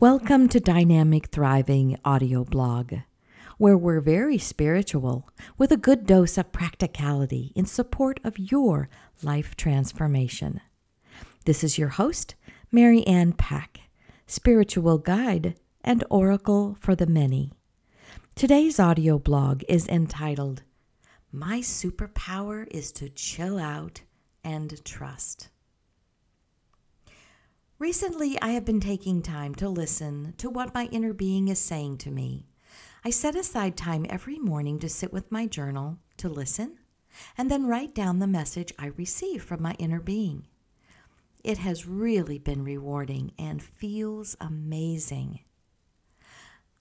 Welcome to Dynamic Thriving Audio Blog, where we're very spiritual with a good dose of practicality in support of your life transformation. This is your host, Mary Ann Pack, spiritual guide and oracle for the many. Today's audio blog is entitled My Superpower is to Chill Out and Trust. Recently, I have been taking time to listen to what my inner being is saying to me. I set aside time every morning to sit with my journal, to listen, and then write down the message I receive from my inner being. It has really been rewarding and feels amazing.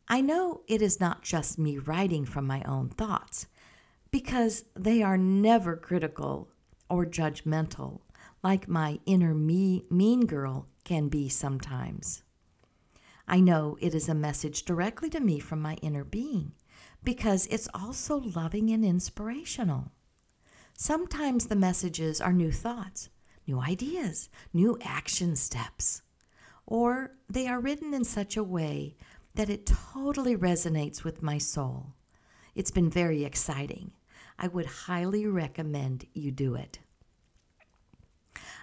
I know it is not just me writing from my own thoughts, because they are never critical or judgmental like my inner me, mean girl can be sometimes. I know it is a message directly to me from my inner being because it's also loving and inspirational. Sometimes the messages are new thoughts, new ideas, new action steps, or they are written in such a way that it totally resonates with my soul. It's been very exciting. I would highly recommend you do it.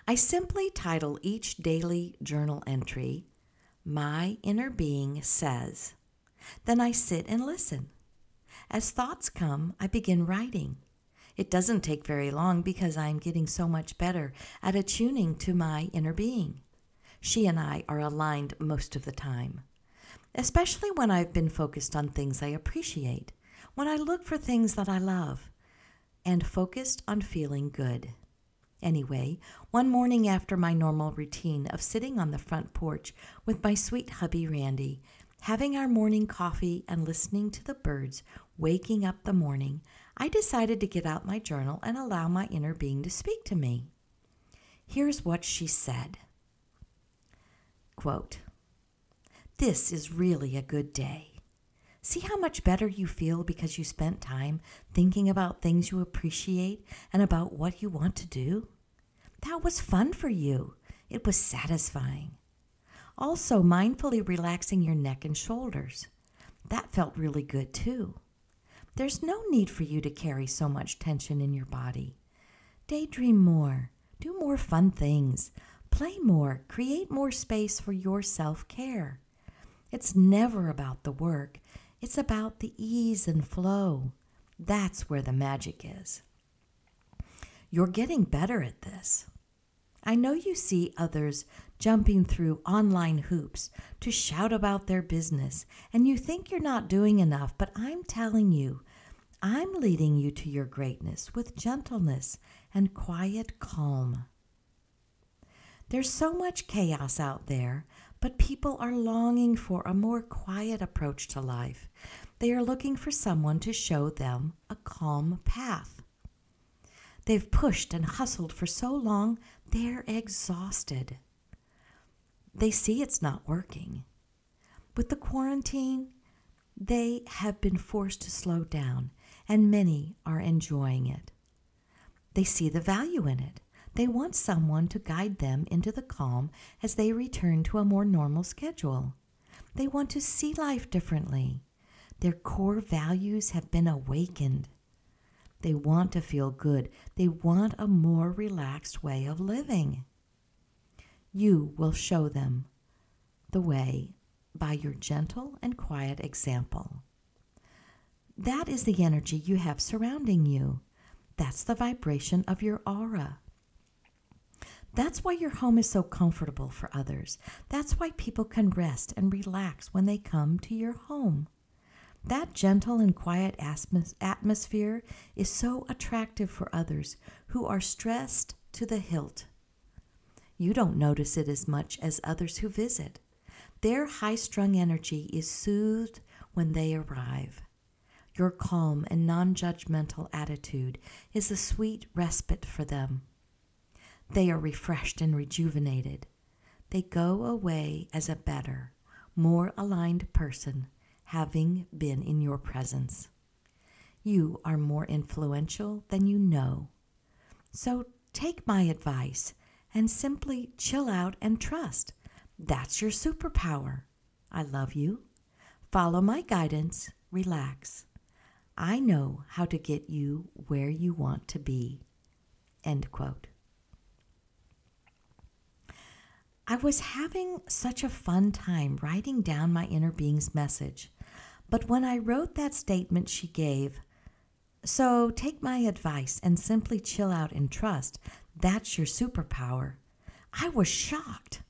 I simply title each daily journal entry, My Inner Being Says. Then I sit and listen. As thoughts come, I begin writing. It doesn't take very long because I am getting so much better at attuning to my inner being. She and I are aligned most of the time, especially when I've been focused on things I appreciate, when I look for things that I love, and focused on feeling good. Anyway, one morning after my normal routine of sitting on the front porch with my sweet hubby Randy, having our morning coffee and listening to the birds waking up the morning, I decided to get out my journal and allow my inner being to speak to me. Here's what she said Quote, This is really a good day. See how much better you feel because you spent time thinking about things you appreciate and about what you want to do? That was fun for you. It was satisfying. Also, mindfully relaxing your neck and shoulders. That felt really good too. There's no need for you to carry so much tension in your body. Daydream more, do more fun things, play more, create more space for your self care. It's never about the work, it's about the ease and flow. That's where the magic is. You're getting better at this. I know you see others jumping through online hoops to shout about their business, and you think you're not doing enough, but I'm telling you, I'm leading you to your greatness with gentleness and quiet calm. There's so much chaos out there, but people are longing for a more quiet approach to life. They are looking for someone to show them a calm path. They've pushed and hustled for so long, they're exhausted. They see it's not working. With the quarantine, they have been forced to slow down, and many are enjoying it. They see the value in it. They want someone to guide them into the calm as they return to a more normal schedule. They want to see life differently. Their core values have been awakened. They want to feel good. They want a more relaxed way of living. You will show them the way by your gentle and quiet example. That is the energy you have surrounding you. That's the vibration of your aura. That's why your home is so comfortable for others. That's why people can rest and relax when they come to your home. That gentle and quiet atmosphere is so attractive for others who are stressed to the hilt. You don't notice it as much as others who visit. Their high strung energy is soothed when they arrive. Your calm and non judgmental attitude is a sweet respite for them. They are refreshed and rejuvenated. They go away as a better, more aligned person having been in your presence. You are more influential than you know. So take my advice and simply chill out and trust. That's your superpower. I love you. Follow my guidance. Relax. I know how to get you where you want to be. End quote. I was having such a fun time writing down my inner being's message. But when I wrote that statement she gave, so take my advice and simply chill out and trust, that's your superpower, I was shocked.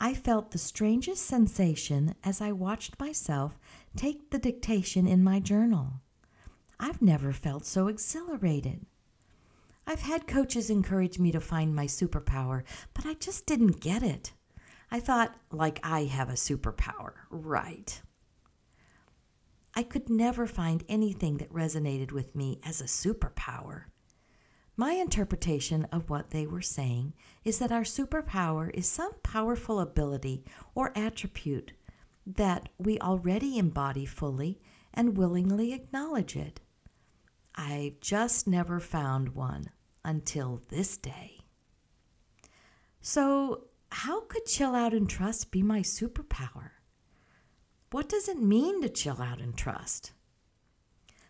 I felt the strangest sensation as I watched myself take the dictation in my journal. I've never felt so exhilarated. I've had coaches encourage me to find my superpower, but I just didn't get it. I thought, like, I have a superpower, right? I could never find anything that resonated with me as a superpower. My interpretation of what they were saying is that our superpower is some powerful ability or attribute that we already embody fully and willingly acknowledge it. I just never found one until this day. So, how could chill out and trust be my superpower? What does it mean to chill out and trust?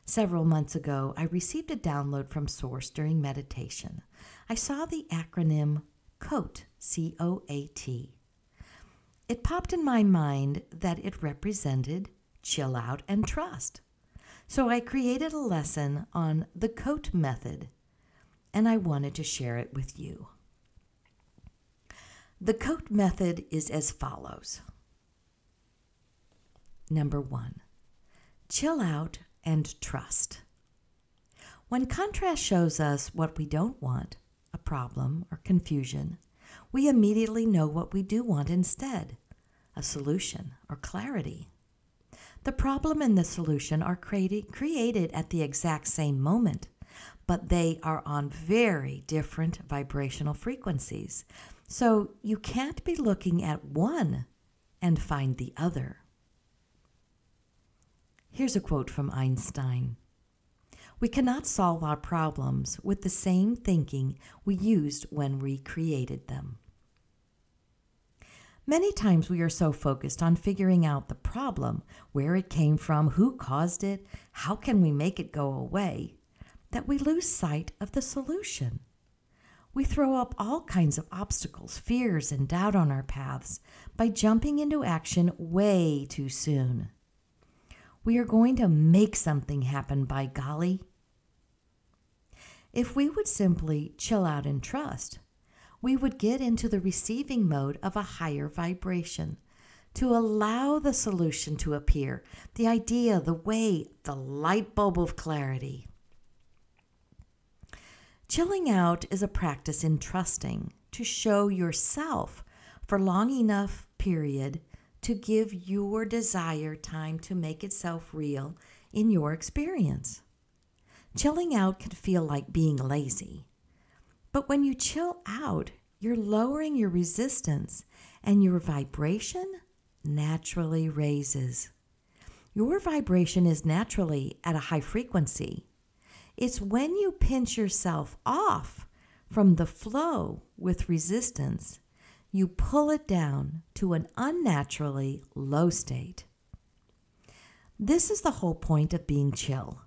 Several months ago, I received a download from Source during meditation. I saw the acronym COAT, C O A T. It popped in my mind that it represented chill out and trust. So I created a lesson on the COAT method, and I wanted to share it with you. The COAT method is as follows Number one, chill out and trust. When contrast shows us what we don't want, a problem or confusion, we immediately know what we do want instead a solution or clarity. The problem and the solution are created, created at the exact same moment, but they are on very different vibrational frequencies. So you can't be looking at one and find the other. Here's a quote from Einstein We cannot solve our problems with the same thinking we used when we created them. Many times we are so focused on figuring out the problem, where it came from, who caused it, how can we make it go away, that we lose sight of the solution. We throw up all kinds of obstacles, fears, and doubt on our paths by jumping into action way too soon. We are going to make something happen by golly. If we would simply chill out and trust, we would get into the receiving mode of a higher vibration to allow the solution to appear, the idea, the way, the light bulb of clarity. Chilling out is a practice in trusting to show yourself for long enough period to give your desire time to make itself real in your experience. Chilling out can feel like being lazy, but when you chill out, you're lowering your resistance and your vibration naturally raises. Your vibration is naturally at a high frequency. It's when you pinch yourself off from the flow with resistance, you pull it down to an unnaturally low state. This is the whole point of being chill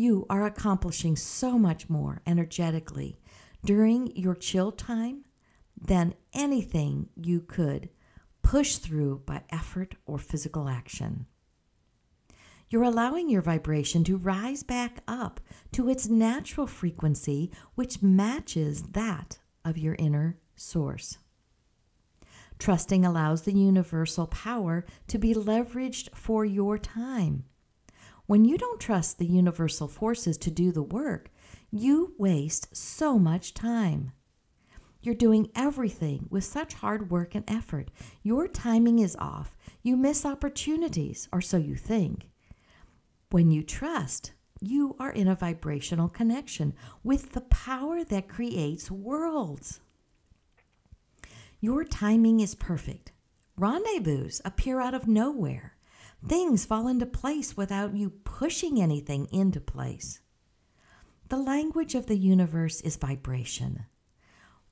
you are accomplishing so much more energetically during your chill time than anything you could push through by effort or physical action. You're allowing your vibration to rise back up to its natural frequency, which matches that of your inner source. Trusting allows the universal power to be leveraged for your time. When you don't trust the universal forces to do the work, you waste so much time. You're doing everything with such hard work and effort. Your timing is off. You miss opportunities, or so you think. When you trust, you are in a vibrational connection with the power that creates worlds. Your timing is perfect. Rendezvous appear out of nowhere. Things fall into place without you pushing anything into place. The language of the universe is vibration.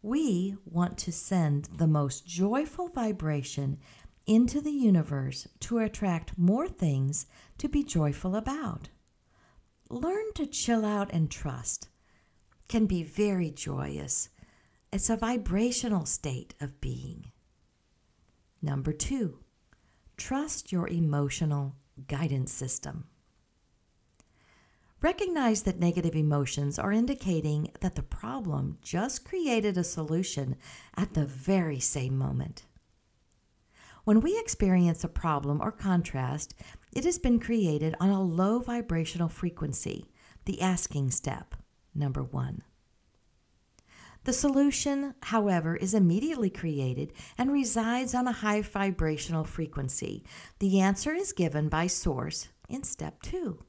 We want to send the most joyful vibration into the universe to attract more things to be joyful about. Learn to chill out and trust can be very joyous. It's a vibrational state of being. Number two, trust your emotional guidance system. Recognize that negative emotions are indicating that the problem just created a solution at the very same moment. When we experience a problem or contrast, it has been created on a low vibrational frequency, the asking step, number one. The solution, however, is immediately created and resides on a high vibrational frequency. The answer is given by Source in step two.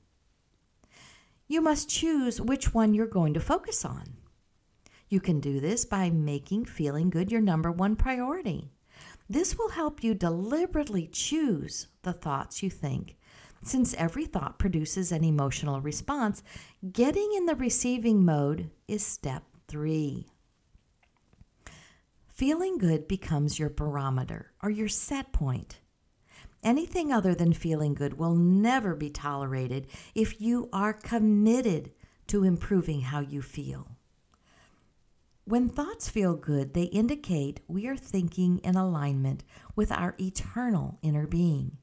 You must choose which one you're going to focus on. You can do this by making feeling good your number one priority. This will help you deliberately choose the thoughts you think. Since every thought produces an emotional response, getting in the receiving mode is step three. Feeling good becomes your barometer or your set point. Anything other than feeling good will never be tolerated if you are committed to improving how you feel. When thoughts feel good, they indicate we are thinking in alignment with our eternal inner being.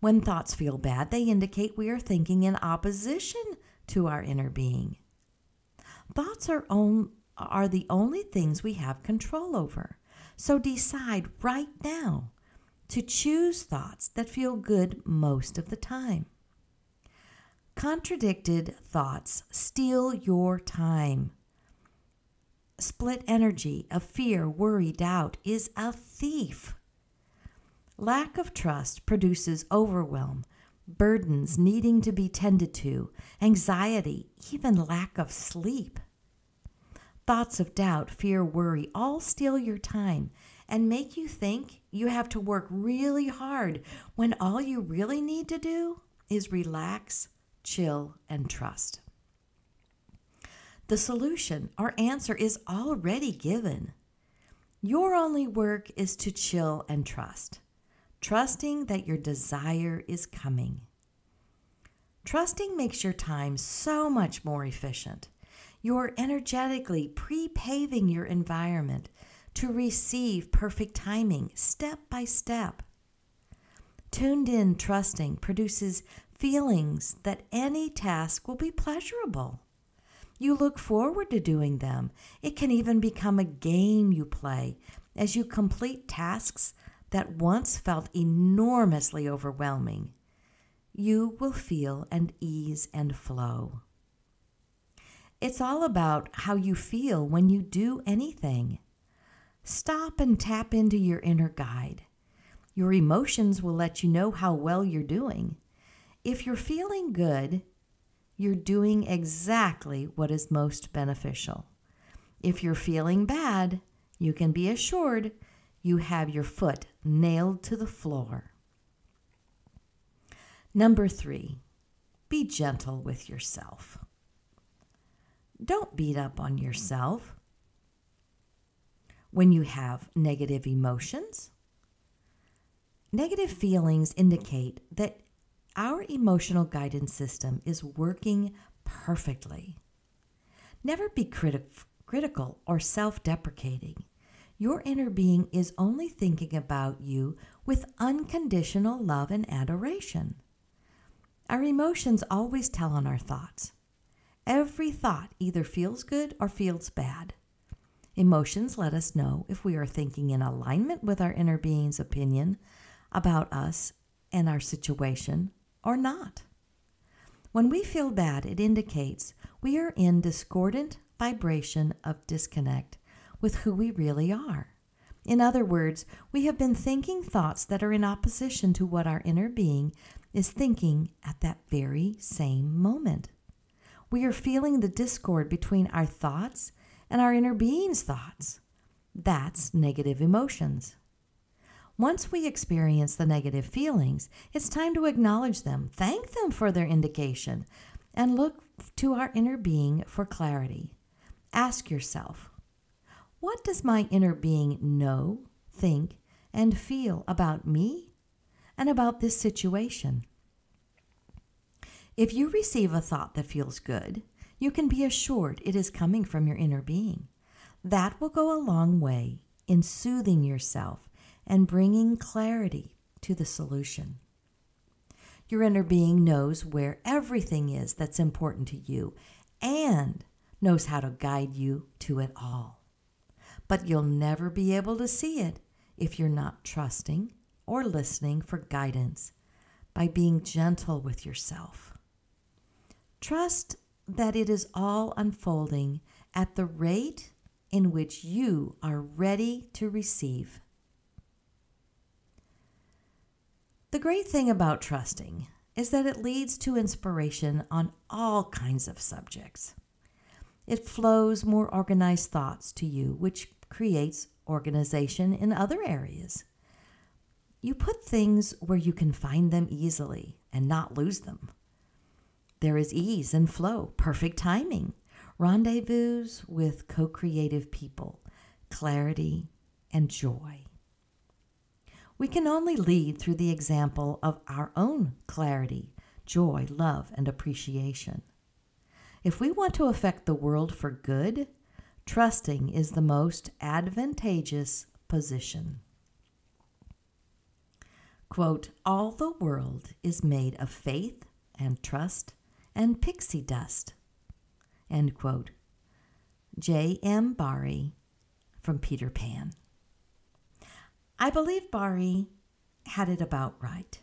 When thoughts feel bad, they indicate we are thinking in opposition to our inner being. Thoughts are, on, are the only things we have control over. So decide right now to choose thoughts that feel good most of the time. Contradicted thoughts steal your time. Split energy of fear, worry, doubt is a thief. Lack of trust produces overwhelm, burdens needing to be tended to, anxiety, even lack of sleep. Thoughts of doubt, fear, worry all steal your time and make you think you have to work really hard when all you really need to do is relax, chill, and trust. The solution or answer is already given. Your only work is to chill and trust, trusting that your desire is coming. Trusting makes your time so much more efficient. You're energetically pre paving your environment to receive perfect timing step by step. Tuned in trusting produces feelings that any task will be pleasurable. You look forward to doing them. It can even become a game you play as you complete tasks that once felt enormously overwhelming. You will feel an ease and flow. It's all about how you feel when you do anything. Stop and tap into your inner guide. Your emotions will let you know how well you're doing. If you're feeling good, you're doing exactly what is most beneficial. If you're feeling bad, you can be assured you have your foot nailed to the floor. Number three, be gentle with yourself. Don't beat up on yourself when you have negative emotions. Negative feelings indicate that our emotional guidance system is working perfectly. Never be criti- critical or self deprecating. Your inner being is only thinking about you with unconditional love and adoration. Our emotions always tell on our thoughts. Every thought either feels good or feels bad. Emotions let us know if we are thinking in alignment with our inner being's opinion about us and our situation or not. When we feel bad, it indicates we are in discordant vibration of disconnect with who we really are. In other words, we have been thinking thoughts that are in opposition to what our inner being is thinking at that very same moment. We are feeling the discord between our thoughts and our inner being's thoughts. That's negative emotions. Once we experience the negative feelings, it's time to acknowledge them, thank them for their indication, and look to our inner being for clarity. Ask yourself, what does my inner being know, think, and feel about me and about this situation. If you receive a thought that feels good, you can be assured it is coming from your inner being. That will go a long way in soothing yourself and bringing clarity to the solution. Your inner being knows where everything is that's important to you and knows how to guide you to it all. But you'll never be able to see it if you're not trusting or listening for guidance by being gentle with yourself. Trust that it is all unfolding at the rate in which you are ready to receive. The great thing about trusting is that it leads to inspiration on all kinds of subjects. It flows more organized thoughts to you, which creates organization in other areas. You put things where you can find them easily and not lose them. There is ease and flow, perfect timing, rendezvous with co creative people, clarity, and joy. We can only lead through the example of our own clarity, joy, love, and appreciation. If we want to affect the world for good, trusting is the most advantageous position. Quote, All the world is made of faith and trust and pixie dust. End quote. J. M. Barrie from Peter Pan. I believe Barrie had it about right.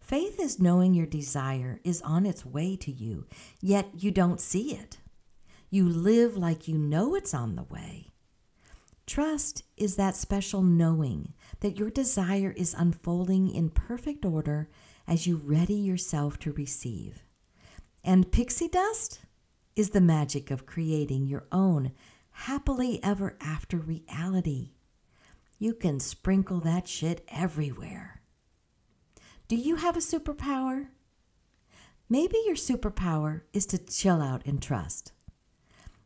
Faith is knowing your desire is on its way to you, yet you don't see it. You live like you know it's on the way. Trust is that special knowing that your desire is unfolding in perfect order as you ready yourself to receive. And pixie dust is the magic of creating your own happily ever after reality. You can sprinkle that shit everywhere. Do you have a superpower? Maybe your superpower is to chill out and trust.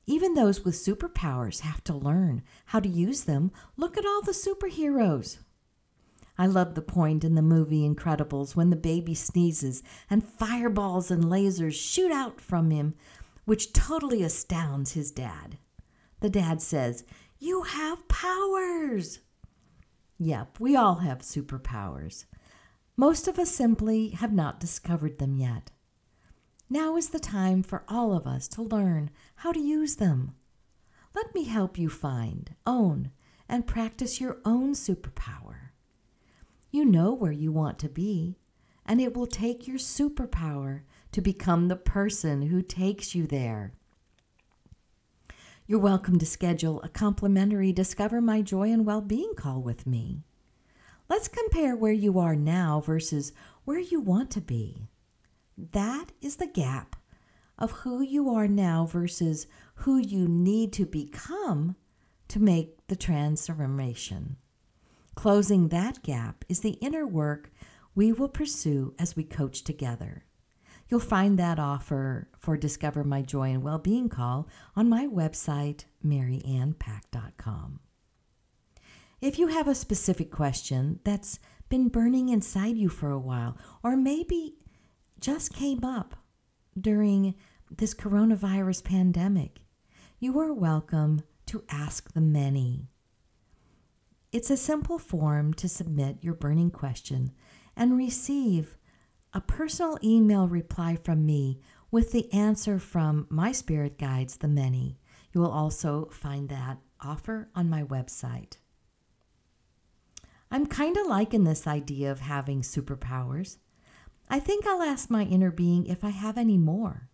Even those with superpowers have to learn how to use them. Look at all the superheroes. I love the point in the movie Incredibles when the baby sneezes and fireballs and lasers shoot out from him, which totally astounds his dad. The dad says, You have powers. Yep, we all have superpowers. Most of us simply have not discovered them yet. Now is the time for all of us to learn how to use them. Let me help you find, own, and practice your own superpower. You know where you want to be, and it will take your superpower to become the person who takes you there. You're welcome to schedule a complimentary Discover My Joy and Well-Being call with me. Let's compare where you are now versus where you want to be. That is the gap of who you are now versus who you need to become to make the transformation. Closing that gap is the inner work we will pursue as we coach together. You'll find that offer for Discover My Joy and Wellbeing Call on my website, maryannpack.com. If you have a specific question that's been burning inside you for a while, or maybe just came up during this coronavirus pandemic, you are welcome to ask the many. It's a simple form to submit your burning question and receive a personal email reply from me with the answer from my spirit guides, the many. You will also find that offer on my website. I'm kind of liking this idea of having superpowers. I think I'll ask my inner being if I have any more.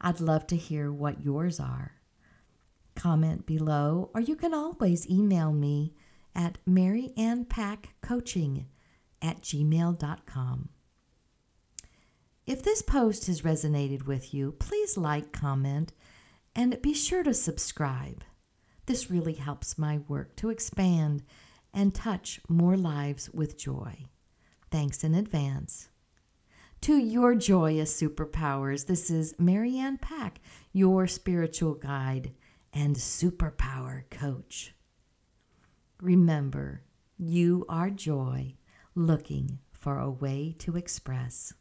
I'd love to hear what yours are. Comment below, or you can always email me at maryannpackcoaching at gmail.com. If this post has resonated with you, please like, comment, and be sure to subscribe. This really helps my work to expand and touch more lives with joy. Thanks in advance. To your joyous superpowers, this is Mary Ann Pack, your spiritual guide and superpower coach. Remember, You are joy looking for a way to express.